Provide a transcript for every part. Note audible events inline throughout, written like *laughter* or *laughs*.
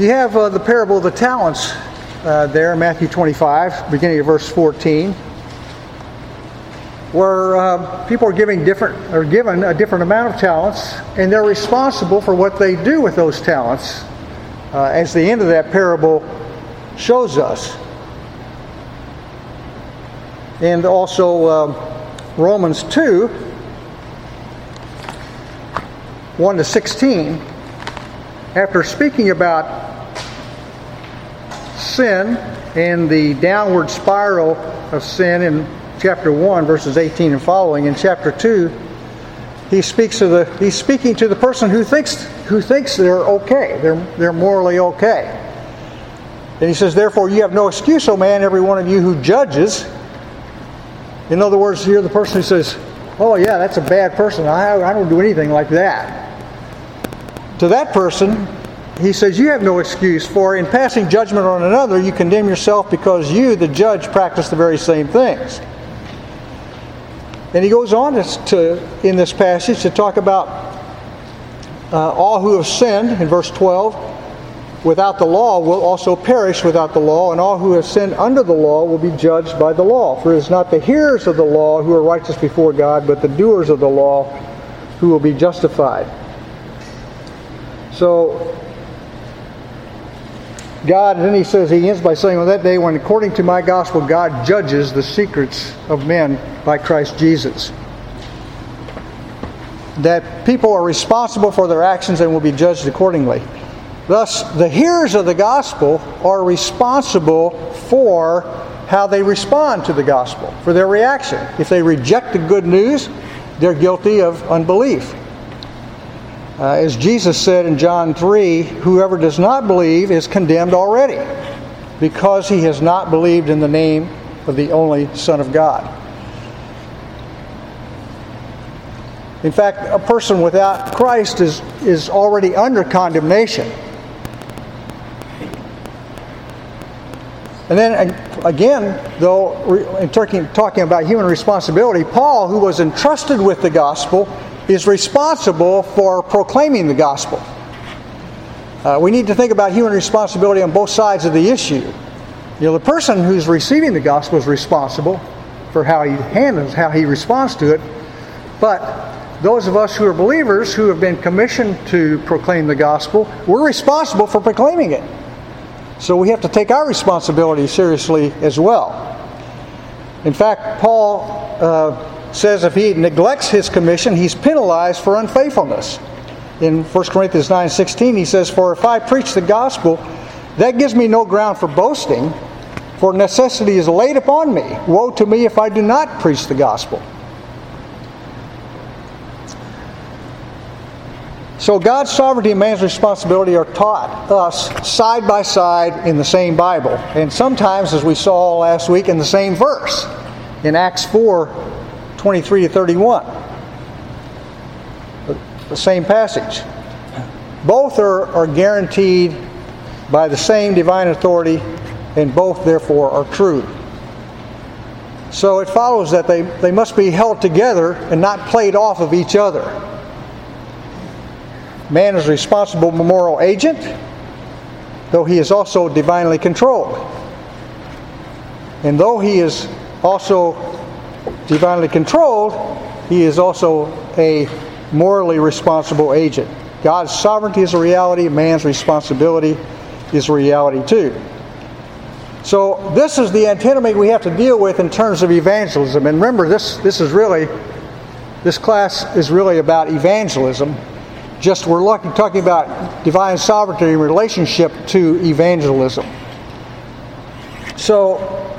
You have uh, the parable of the talents uh, there, Matthew 25, beginning of verse 14, where uh, people are giving different are given a different amount of talents, and they're responsible for what they do with those talents, uh, as the end of that parable shows us. And also uh, Romans 2, 1 to 16, after speaking about sin and the downward spiral of sin in chapter 1 verses 18 and following. In chapter 2 he speaks to the he's speaking to the person who thinks who thinks they're okay. They're they're morally okay. And he says therefore you have no excuse o man every one of you who judges. In other words you're the person who says oh yeah that's a bad person. I, I don't do anything like that. To that person he says, You have no excuse, for in passing judgment on another, you condemn yourself because you, the judge, practice the very same things. And he goes on to, in this passage to talk about uh, all who have sinned, in verse 12, without the law will also perish without the law, and all who have sinned under the law will be judged by the law. For it is not the hearers of the law who are righteous before God, but the doers of the law who will be justified. So God, and then he says, he ends by saying, On that day when, according to my gospel, God judges the secrets of men by Christ Jesus. That people are responsible for their actions and will be judged accordingly. Thus, the hearers of the gospel are responsible for how they respond to the gospel, for their reaction. If they reject the good news, they're guilty of unbelief. Uh, as Jesus said in John 3, whoever does not believe is condemned already because he has not believed in the name of the only Son of God. In fact, a person without Christ is, is already under condemnation. And then again, though, in talking, talking about human responsibility, Paul, who was entrusted with the gospel, is responsible for proclaiming the gospel. Uh, we need to think about human responsibility on both sides of the issue. You know, the person who's receiving the gospel is responsible for how he handles, how he responds to it. But those of us who are believers who have been commissioned to proclaim the gospel, we're responsible for proclaiming it. So we have to take our responsibility seriously as well. In fact, Paul uh, says if he neglects his commission, he's penalized for unfaithfulness. In 1 Corinthians 9:16 he says, "For if I preach the gospel, that gives me no ground for boasting, for necessity is laid upon me. Woe to me if I do not preach the gospel." So God's sovereignty and man's responsibility are taught us side by side in the same Bible, and sometimes, as we saw last week, in the same verse. In Acts 4, 23 to 31. The same passage. Both are, are guaranteed by the same divine authority, and both, therefore, are true. So it follows that they, they must be held together and not played off of each other. Man is a responsible moral agent, though he is also divinely controlled. And though he is also divinely controlled, he is also a morally responsible agent. God's sovereignty is a reality, man's responsibility is a reality too. So this is the antinomy we have to deal with in terms of evangelism. And remember, this this is really this class is really about evangelism. Just we're looking, talking about divine sovereignty in relationship to evangelism. So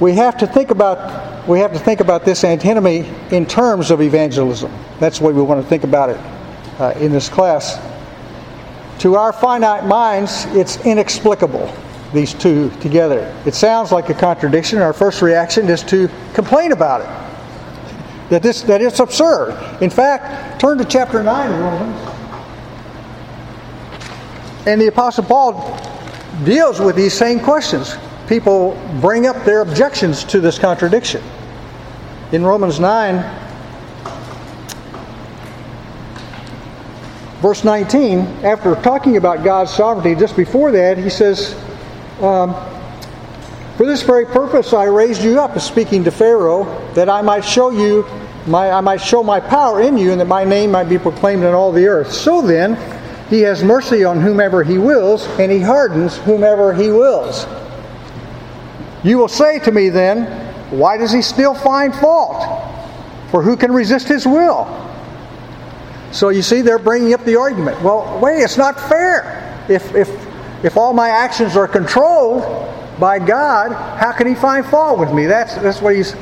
we have to think about we have to think about this antinomy in terms of evangelism. That's the way we want to think about it uh, in this class. To our finite minds, it's inexplicable, these two together. It sounds like a contradiction. Our first reaction is to complain about it. That, this, that it's absurd. In fact, turn to chapter 9 of Romans. And the Apostle Paul deals with these same questions people bring up their objections to this contradiction. In Romans 9, verse 19, after talking about God's sovereignty, just before that, he says, um, For this very purpose I raised you up, speaking to Pharaoh, that I might show you, my, I might show my power in you, and that my name might be proclaimed in all the earth. So then, he has mercy on whomever he wills, and he hardens whomever he wills. You will say to me then, Why does he still find fault? For who can resist his will? So you see, they're bringing up the argument. Well, wait, it's not fair. If, if, if all my actions are controlled by God, how can he find fault with me? That's, that's what he's,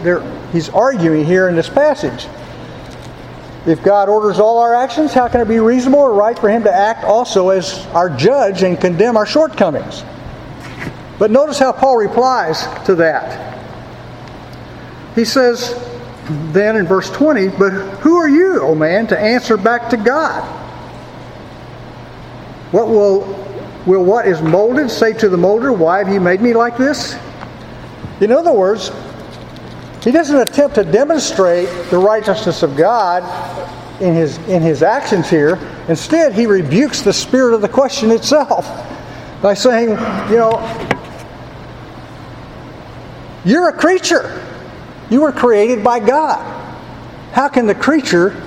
he's arguing here in this passage. If God orders all our actions, how can it be reasonable or right for him to act also as our judge and condemn our shortcomings? But notice how Paul replies to that. He says then in verse 20, But who are you, O man, to answer back to God? What will, will what is molded say to the molder, Why have you made me like this? In other words, he doesn't attempt to demonstrate the righteousness of God in his, in his actions here. Instead, he rebukes the spirit of the question itself by saying, You know, you're a creature. You were created by God. How can the creature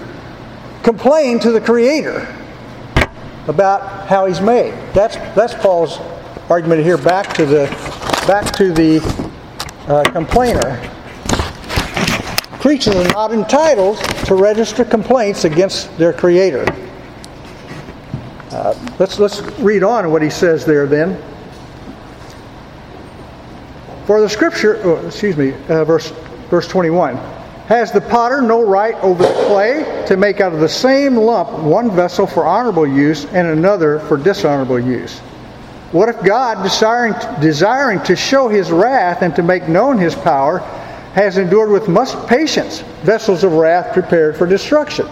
complain to the Creator about how He's made? That's that's Paul's argument here. Back to the back to the uh, complainer. Creatures are not entitled to register complaints against their Creator. Uh, let's let's read on what he says there then. For the scripture, oh, excuse me, uh, verse, verse 21. Has the potter no right over the clay to make out of the same lump one vessel for honorable use and another for dishonorable use? What if God, desiring, desiring to show his wrath and to make known his power, has endured with much patience vessels of wrath prepared for destruction,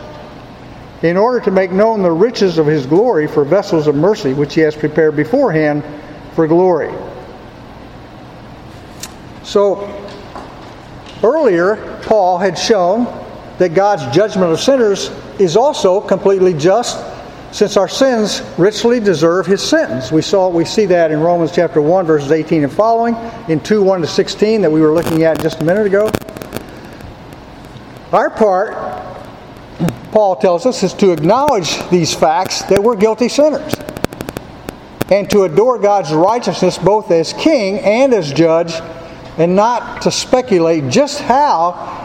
in order to make known the riches of his glory for vessels of mercy, which he has prepared beforehand for glory? So, earlier, Paul had shown that God's judgment of sinners is also completely just since our sins richly deserve his sentence. We saw we see that in Romans chapter 1 verses 18 and following, in 2 1 to 16 that we were looking at just a minute ago. Our part, *clears throat* Paul tells us, is to acknowledge these facts that we're guilty sinners and to adore God's righteousness both as king and as judge and not to speculate just how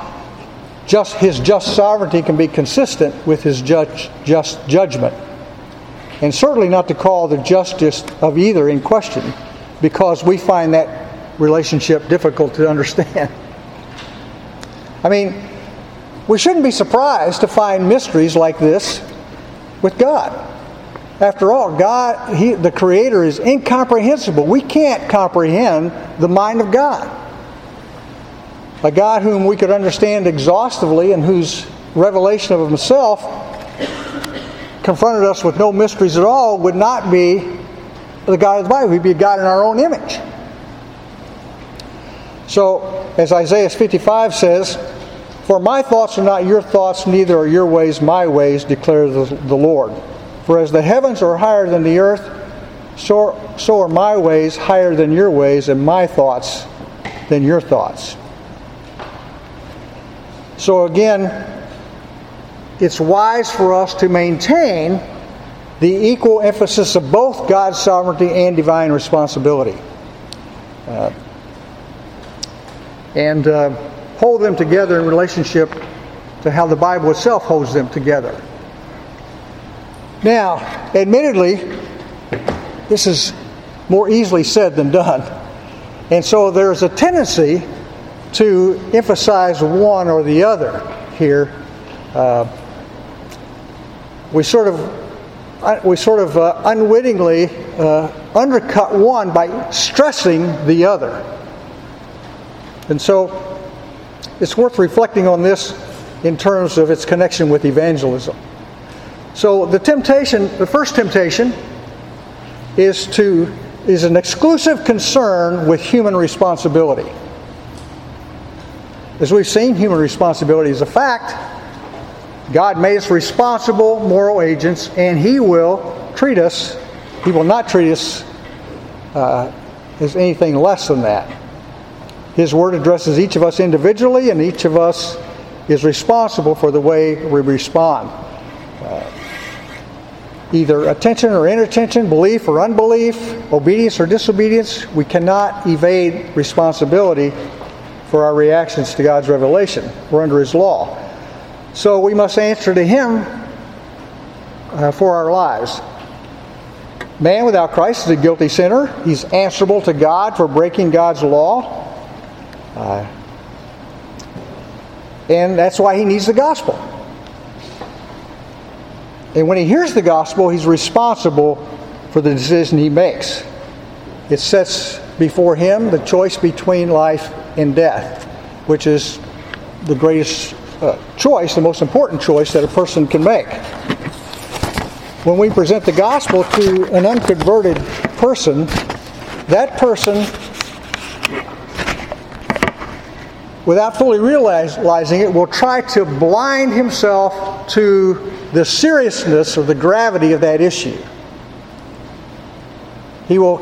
just his just sovereignty can be consistent with his judge, just judgment. And certainly not to call the justice of either in question, because we find that relationship difficult to understand. *laughs* I mean, we shouldn't be surprised to find mysteries like this with God. After all, God, he, the Creator, is incomprehensible. We can't comprehend the mind of God. A God whom we could understand exhaustively and whose revelation of Himself confronted us with no mysteries at all would not be the God of the Bible. He'd be a God in our own image. So, as Isaiah 55 says, For my thoughts are not your thoughts, neither are your ways my ways, declares the, the Lord. For as the heavens are higher than the earth, so, so are my ways higher than your ways, and my thoughts than your thoughts. So again, it's wise for us to maintain the equal emphasis of both God's sovereignty and divine responsibility. Uh, and uh, hold them together in relationship to how the Bible itself holds them together. Now, admittedly, this is more easily said than done. And so there's a tendency to emphasize one or the other here. Uh, we sort of we sort of uh, unwittingly uh, undercut one by stressing the other. And so it's worth reflecting on this in terms of its connection with evangelism. So the temptation, the first temptation, is to is an exclusive concern with human responsibility. As we've seen, human responsibility is a fact, God made us responsible moral agents, and He will treat us, He will not treat us uh, as anything less than that. His Word addresses each of us individually, and each of us is responsible for the way we respond. Uh, either attention or inattention, belief or unbelief, obedience or disobedience, we cannot evade responsibility for our reactions to God's revelation. We're under His law. So we must answer to Him uh, for our lives. Man without Christ is a guilty sinner. He's answerable to God for breaking God's law. Uh, and that's why he needs the gospel. And when he hears the gospel, he's responsible for the decision he makes. It sets before him the choice between life and death, which is the greatest uh, choice, the most important choice that a person can make. When we present the gospel to an unconverted person, that person without fully realizing it, will try to blind himself to the seriousness or the gravity of that issue. He will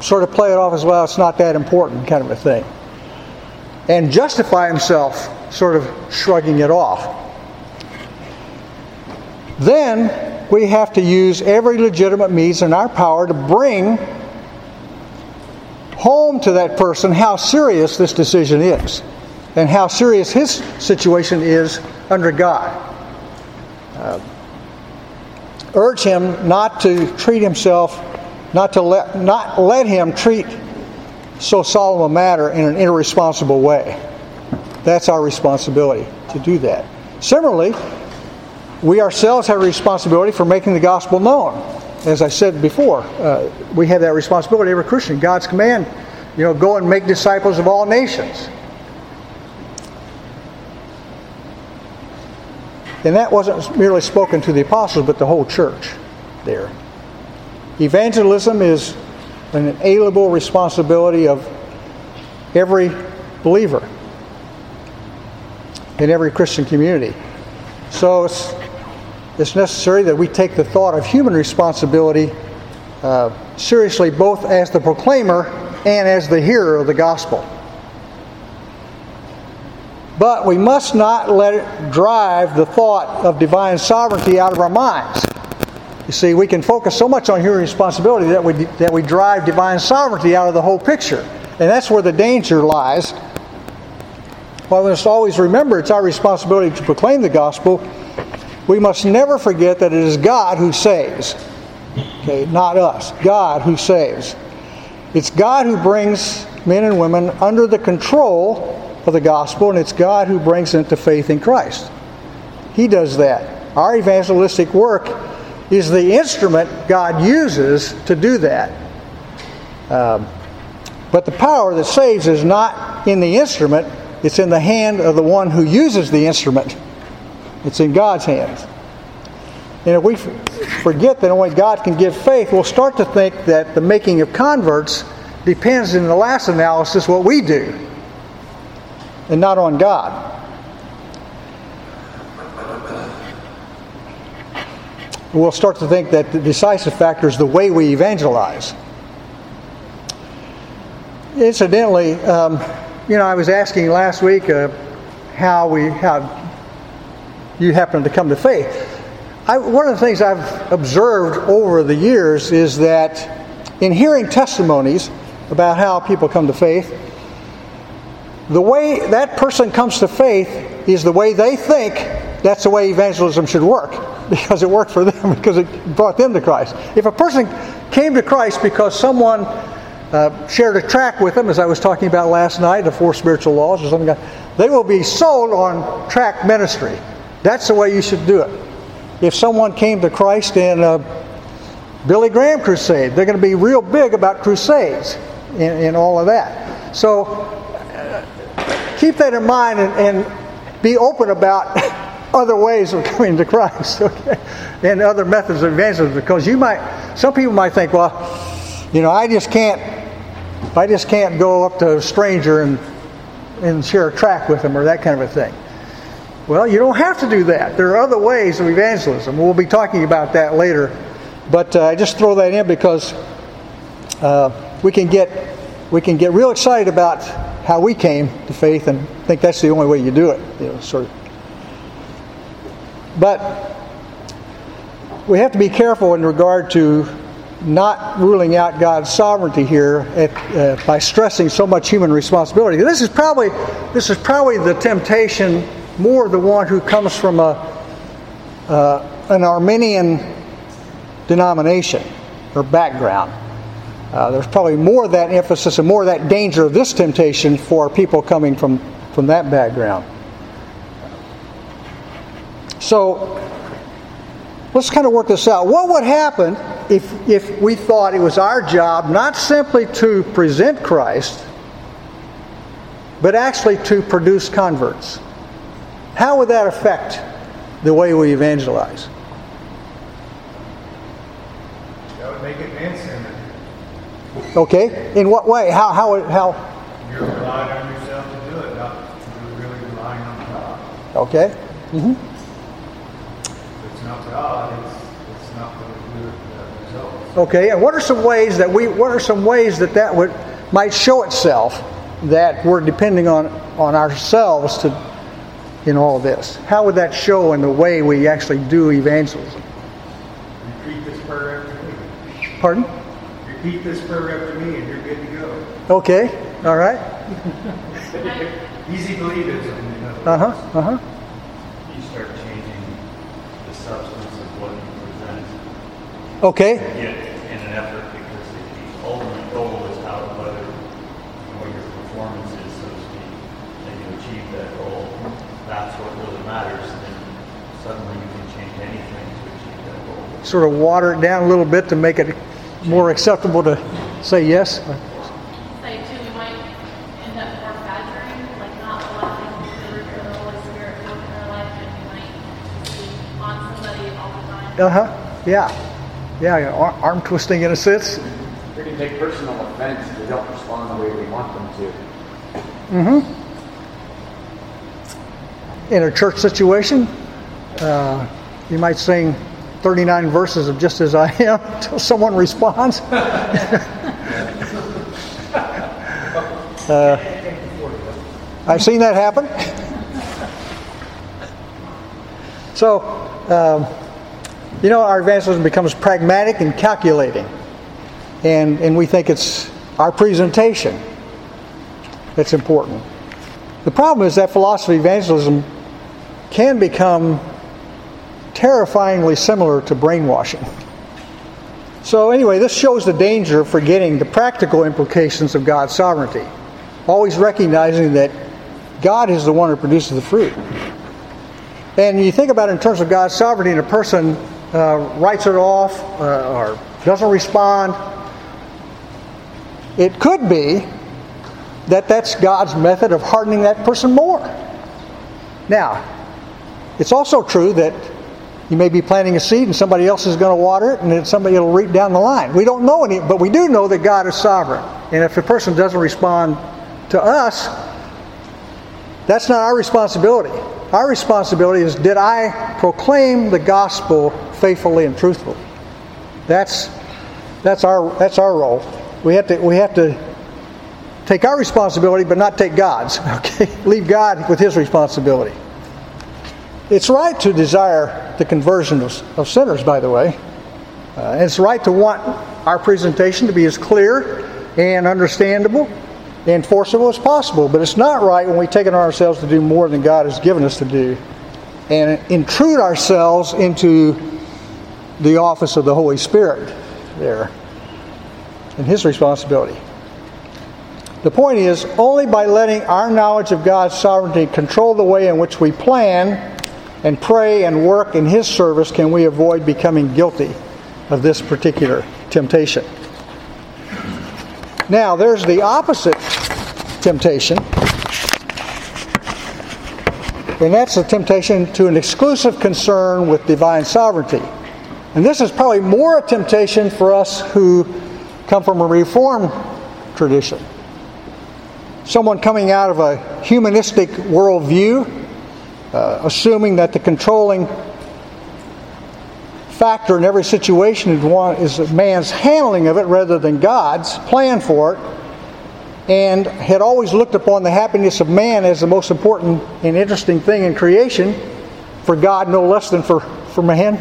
sort of play it off as well, it's not that important, kind of a thing. And justify himself sort of shrugging it off. Then we have to use every legitimate means in our power to bring home to that person how serious this decision is and how serious his situation is under God. Uh, urge him not to treat himself, not to let, not let him treat so solemn a matter in an irresponsible way. That's our responsibility to do that. Similarly, we ourselves have a responsibility for making the gospel known. As I said before, uh, we have that responsibility. Every Christian, God's command, you know, go and make disciples of all nations. And that wasn't merely spoken to the apostles, but the whole church there. Evangelism is an inalienable responsibility of every believer in every Christian community. So it's, it's necessary that we take the thought of human responsibility uh, seriously, both as the proclaimer and as the hearer of the gospel. But we must not let it drive the thought of divine sovereignty out of our minds. You see, we can focus so much on human responsibility that we, that we drive divine sovereignty out of the whole picture. And that's where the danger lies. While we must always remember it's our responsibility to proclaim the gospel, we must never forget that it is God who saves. Okay, not us. God who saves. It's God who brings men and women under the control of the gospel, and it's God who brings them to faith in Christ. He does that. Our evangelistic work is the instrument God uses to do that. Um, but the power that saves is not in the instrument, it's in the hand of the one who uses the instrument. It's in God's hands. And if we forget that only God can give faith, we'll start to think that the making of converts depends, in the last analysis, what we do and not on God. We'll start to think that the decisive factor is the way we evangelize. Incidentally, um, you know, I was asking last week uh, how we how you happen to come to faith. I, one of the things I've observed over the years is that in hearing testimonies about how people come to faith, the way that person comes to faith is the way they think that's the way evangelism should work *laughs* because it worked for them *laughs* because it brought them to Christ. If a person came to Christ because someone uh, shared a track with them, as I was talking about last night, the four spiritual laws or something, they will be sold on track ministry. That's the way you should do it. If someone came to Christ in a Billy Graham crusade, they're going to be real big about crusades and, all of that. So keep that in mind and, and be open about *laughs* other ways of coming to Christ, *laughs* okay, and other methods of evangelism. Because you might, some people might think, well, you know, I just can't, I just can't go up to a stranger and and share a track with them or that kind of a thing. Well, you don't have to do that. There are other ways of evangelism. We'll be talking about that later. But uh, I just throw that in because uh, we can get we can get real excited about how we came to faith and think that's the only way you do it. You know, sort of. But we have to be careful in regard to not ruling out God's sovereignty here at, uh, by stressing so much human responsibility. This is probably this is probably the temptation more the one who comes from a uh, an Arminian denomination or background. Uh, there's probably more of that emphasis and more of that danger of this temptation for people coming from, from that background. So let's kind of work this out. What would happen if, if we thought it was our job not simply to present Christ, but actually to produce converts? How would that affect the way we evangelize? That would make it man-centered. Okay. In what way? How? How? How? You're relying on yourself to do it, not really relying on God. Okay. Mm-hmm. It's not God, it's, it's not going to the results. Okay. And what are some ways that we? What are some ways that that would might show itself that we're depending on on ourselves to in all this? How would that show in the way we actually do evangelism? Repeat this prayer after me. Pardon? Repeat this prayer after me, and you're good to go. Okay. All right. *laughs* Easy believism, you know. Uh huh. Uh huh. you start changing the substance of what you present Okay. yet in an effort because the ultimate goal is how whether what your performance is, so to speak, and you achieve that goal. That's what really matters. Then suddenly you can change anything to achieve that goal. Sort of water it down a little bit to make it more acceptable to say yes. Say too, we might end up more badgering, like not allowing the root of the Holy Spirit to work in our life, and we might be on somebody all the time. Uh huh. Yeah. Yeah. yeah. Ar- Arm twisting in a sense. We can take personal offense if they don't respond the way we want them to. in a church situation, uh, you might sing 39 verses of just as I am *laughs* until someone responds. *laughs* Uh, I've seen that happen. *laughs* so, um, you know, our evangelism becomes pragmatic and calculating. And, and we think it's our presentation that's important. The problem is that philosophy of evangelism can become terrifyingly similar to brainwashing. So, anyway, this shows the danger of forgetting the practical implications of God's sovereignty, always recognizing that God is the one who produces the fruit. And you think about it in terms of God's sovereignty, and a person uh, writes it off uh, or doesn't respond, it could be that that's God's method of hardening that person more. Now, it's also true that you may be planting a seed and somebody else is going to water it and then somebody will reap down the line. We don't know any, but we do know that God is sovereign. And if a person doesn't respond to us, that's not our responsibility. Our responsibility is did I proclaim the gospel faithfully and truthfully? That's that's our that's our role. We have to we have to take our responsibility but not take God's. *laughs* Okay? Leave God with his responsibility. It's right to desire the conversion of, of sinners, by the way. Uh, it's right to want our presentation to be as clear and understandable and forcible as possible. But it's not right when we take it on ourselves to do more than God has given us to do and intrude ourselves into the office of the Holy Spirit there and His responsibility. The point is, only by letting our knowledge of God's sovereignty control the way in which we plan and pray and work in His service can we avoid becoming guilty of this particular temptation. Now, there's the opposite temptation, and that's the temptation to an exclusive concern with divine sovereignty. And this is probably more a temptation for us who come from a Reformed tradition. Someone coming out of a humanistic worldview uh, assuming that the controlling factor in every situation is, man's handling of it rather than God's plan for it, and had always looked upon the happiness of man as the most important and interesting thing in creation, for God no less than for, for man.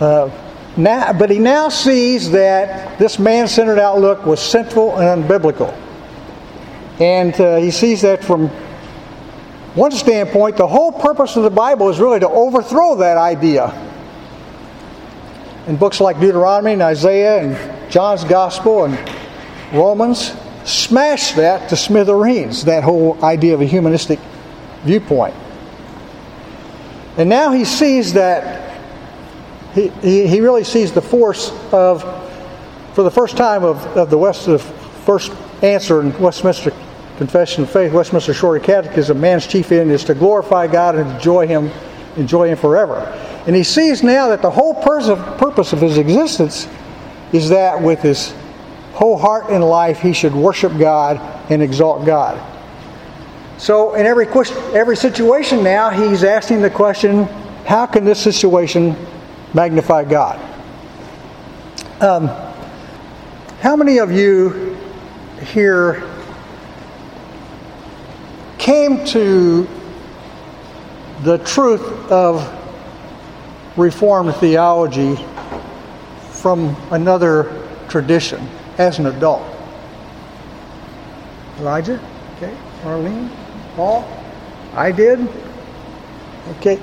Uh, now, but he now sees that this man centered outlook was sinful and unbiblical. And uh, he sees that from one standpoint, the whole purpose of the Bible is really to overthrow that idea. In books like Deuteronomy and Isaiah and John's Gospel and Romans, smash that to smithereens, that whole idea of a humanistic viewpoint. And now he sees that, he, he, he really sees the force of, for the first time, of, of the West, the first answer in Westminster Confession of Faith, Westminster Shorter Catechism, man's chief end is to glorify God and enjoy Him, enjoy Him forever. And he sees now that the whole purpose of his existence is that with his whole heart and life he should worship God and exalt God. So in every every situation now he's asking the question, how can this situation magnify God? Um, how many of you here came to the truth of Reformed theology from another tradition as an adult. Elijah? Okay. Arlene? Paul? I did? Okay.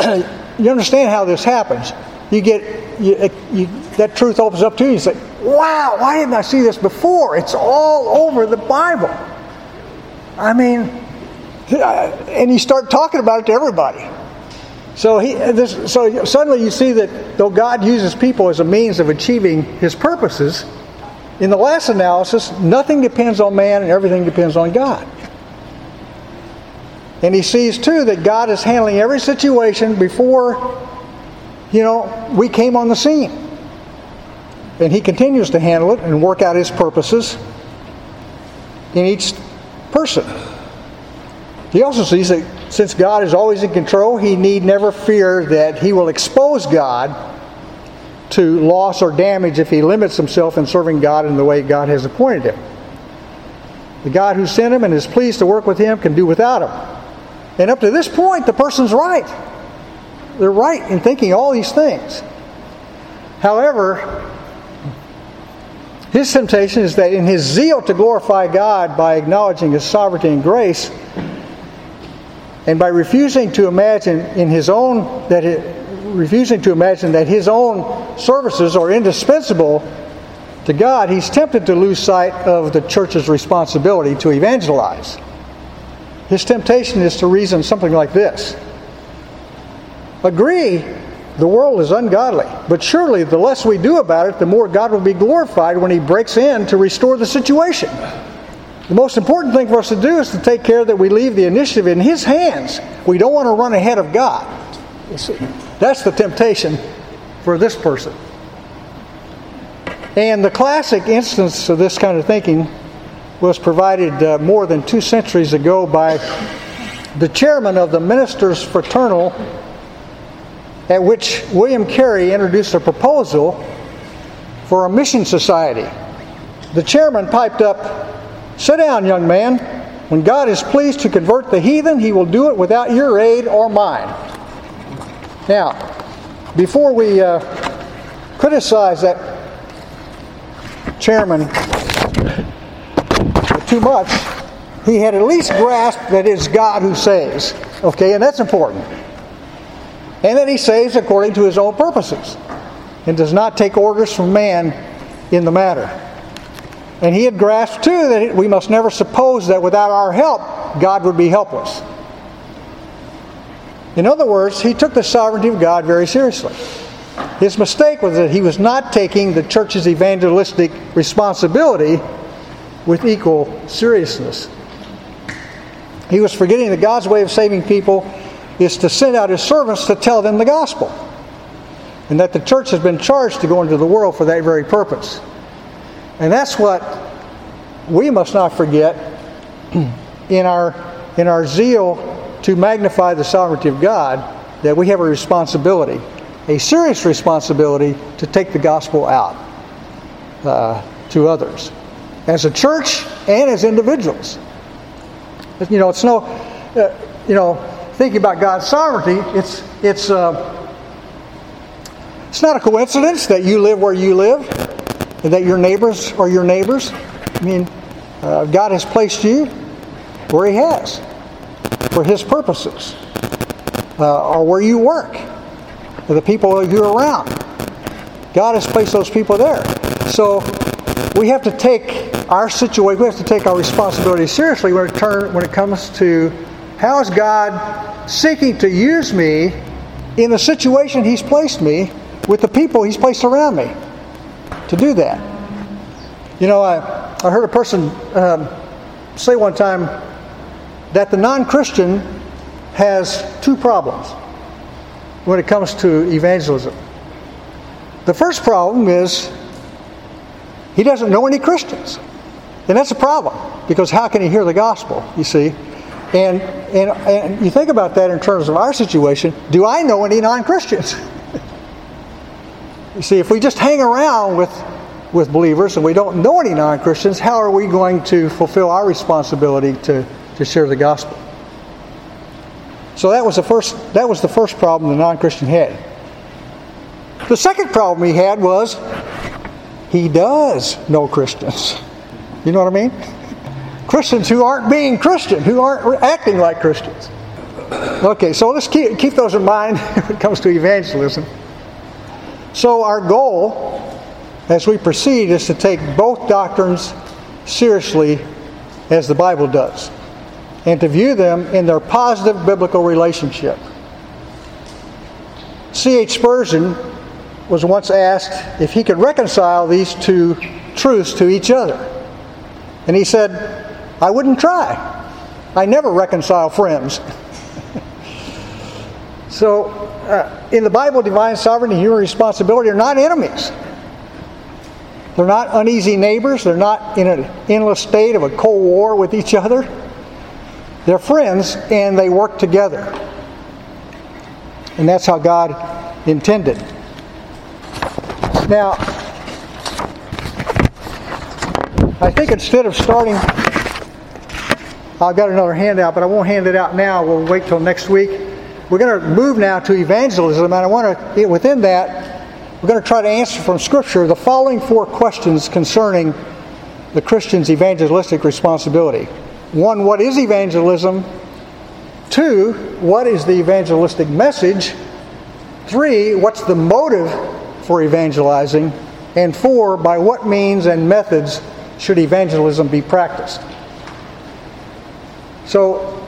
*clears throat* you understand how this happens. You get you, uh, you, that truth opens up to you. You say, "Wow! Why didn't I see this before? It's all over the Bible." I mean, and you start talking about it to everybody. So he, this, so suddenly you see that though God uses people as a means of achieving His purposes, in the last analysis, nothing depends on man and everything depends on God. And he sees too that God is handling every situation before, you know, we came on the scene. And he continues to handle it and work out his purposes in each person. He also sees that since God is always in control, he need never fear that he will expose God to loss or damage if he limits himself in serving God in the way God has appointed him. The God who sent him and is pleased to work with him can do without him. And up to this point, the person's right. They're right in thinking all these things. However, his temptation is that in his zeal to glorify God by acknowledging his sovereignty and grace, and by refusing to imagine in his own that it, refusing to imagine that his own services are indispensable to God, he's tempted to lose sight of the church's responsibility to evangelize. His temptation is to reason something like this Agree the world is ungodly. But surely, the less we do about it, the more God will be glorified when He breaks in to restore the situation. The most important thing for us to do is to take care that we leave the initiative in His hands. We don't want to run ahead of God. That's the temptation for this person. And the classic instance of this kind of thinking was provided uh, more than two centuries ago by the chairman of the Ministers Fraternal at which William Carey introduced a proposal for a mission society. The chairman piped up, Sit down, young man. When God is pleased to convert the heathen, he will do it without your aid or mine. Now, before we uh, criticize that chairman too much, he had at least grasped that it's God who saves. Okay, and that's important and that he saves according to his own purposes and does not take orders from man in the matter. And he had grasped too that we must never suppose that without our help, God would be helpless. In other words, he took the sovereignty of God very seriously. His mistake was that he was not taking the church's evangelistic responsibility with equal seriousness. He was forgetting that God's way of saving people is to send out his servants to tell them the gospel. And that the church has been charged to go into the world for that very purpose. And that's what we must not forget *clears throat* in our, in our zeal to magnify the sovereignty of God that we have a responsibility, a serious responsibility to take the gospel out uh, to others, as a church and as individuals. You know, it's no, uh, you know, thinking about God's sovereignty, it's it's uh, it's not a coincidence that you live where you live, and that your neighbors are your neighbors. I mean, uh, God has placed you where He has for His purposes, uh, or where you work, or the people you're around. God has placed those people there. So we have to take our situation, we have to take our responsibility seriously when it, turn, when it comes to how is God seeking to use me in the situation He's placed me with the people He's placed around me to do that. You know, I, I heard a person um, say one time that the non Christian has two problems when it comes to evangelism. The first problem is he doesn't know any Christians. And that's a problem because how can he hear the gospel, you see? And, and, and you think about that in terms of our situation do I know any non Christians? *laughs* you see, if we just hang around with, with believers and we don't know any non Christians, how are we going to fulfill our responsibility to, to share the gospel? So that was the first that was the first problem the non-Christian had. The second problem he had was he does know Christians. You know what I mean? Christians who aren't being Christian, who aren't acting like Christians. Okay, so let's keep, keep those in mind *laughs* when it comes to evangelism. So, our goal as we proceed is to take both doctrines seriously as the Bible does and to view them in their positive biblical relationship. C.H. Spurgeon was once asked if he could reconcile these two truths to each other. And he said, I wouldn't try. I never reconcile friends. *laughs* so, uh, in the Bible, divine sovereignty and human responsibility are not enemies. They're not uneasy neighbors. They're not in an endless state of a cold war with each other. They're friends and they work together. And that's how God intended. Now, I think instead of starting, I've got another handout, but I won't hand it out now. We'll wait till next week. We're going to move now to evangelism, and I want to, get within that, we're going to try to answer from Scripture the following four questions concerning the Christian's evangelistic responsibility. One, what is evangelism? Two, what is the evangelistic message? Three, what's the motive for evangelizing? And four, by what means and methods should evangelism be practiced? So,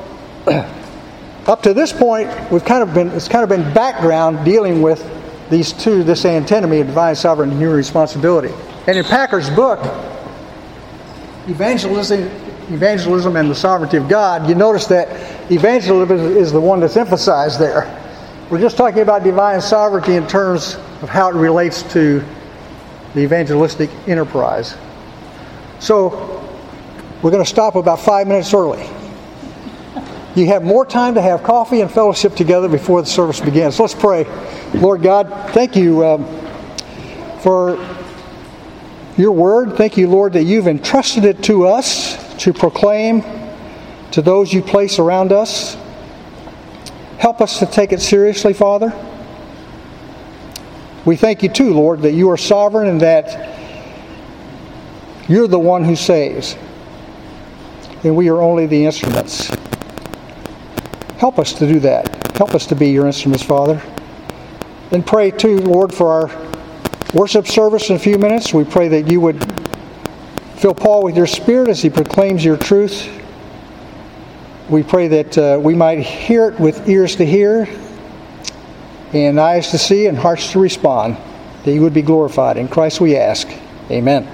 *clears throat* up to this point, we've kind of been it's kind of been background dealing with these two, this antinomy of divine sovereignty and human responsibility. And in Packer's book, evangelism, evangelism and the sovereignty of God, you notice that evangelism is the one that's emphasized there. We're just talking about divine sovereignty in terms of how it relates to the evangelistic enterprise. So, we're going to stop about five minutes early. You have more time to have coffee and fellowship together before the service begins. Let's pray. Lord God, thank you um, for your word. Thank you, Lord, that you've entrusted it to us to proclaim to those you place around us. Help us to take it seriously, Father. We thank you too, Lord, that you are sovereign and that you're the one who saves. And we are only the instruments. Help us to do that. Help us to be your instruments, Father. And pray too, Lord, for our worship service in a few minutes. We pray that you would fill Paul with your spirit as he proclaims your truth we pray that uh, we might hear it with ears to hear and eyes to see and hearts to respond, that you would be glorified. In Christ we ask. Amen.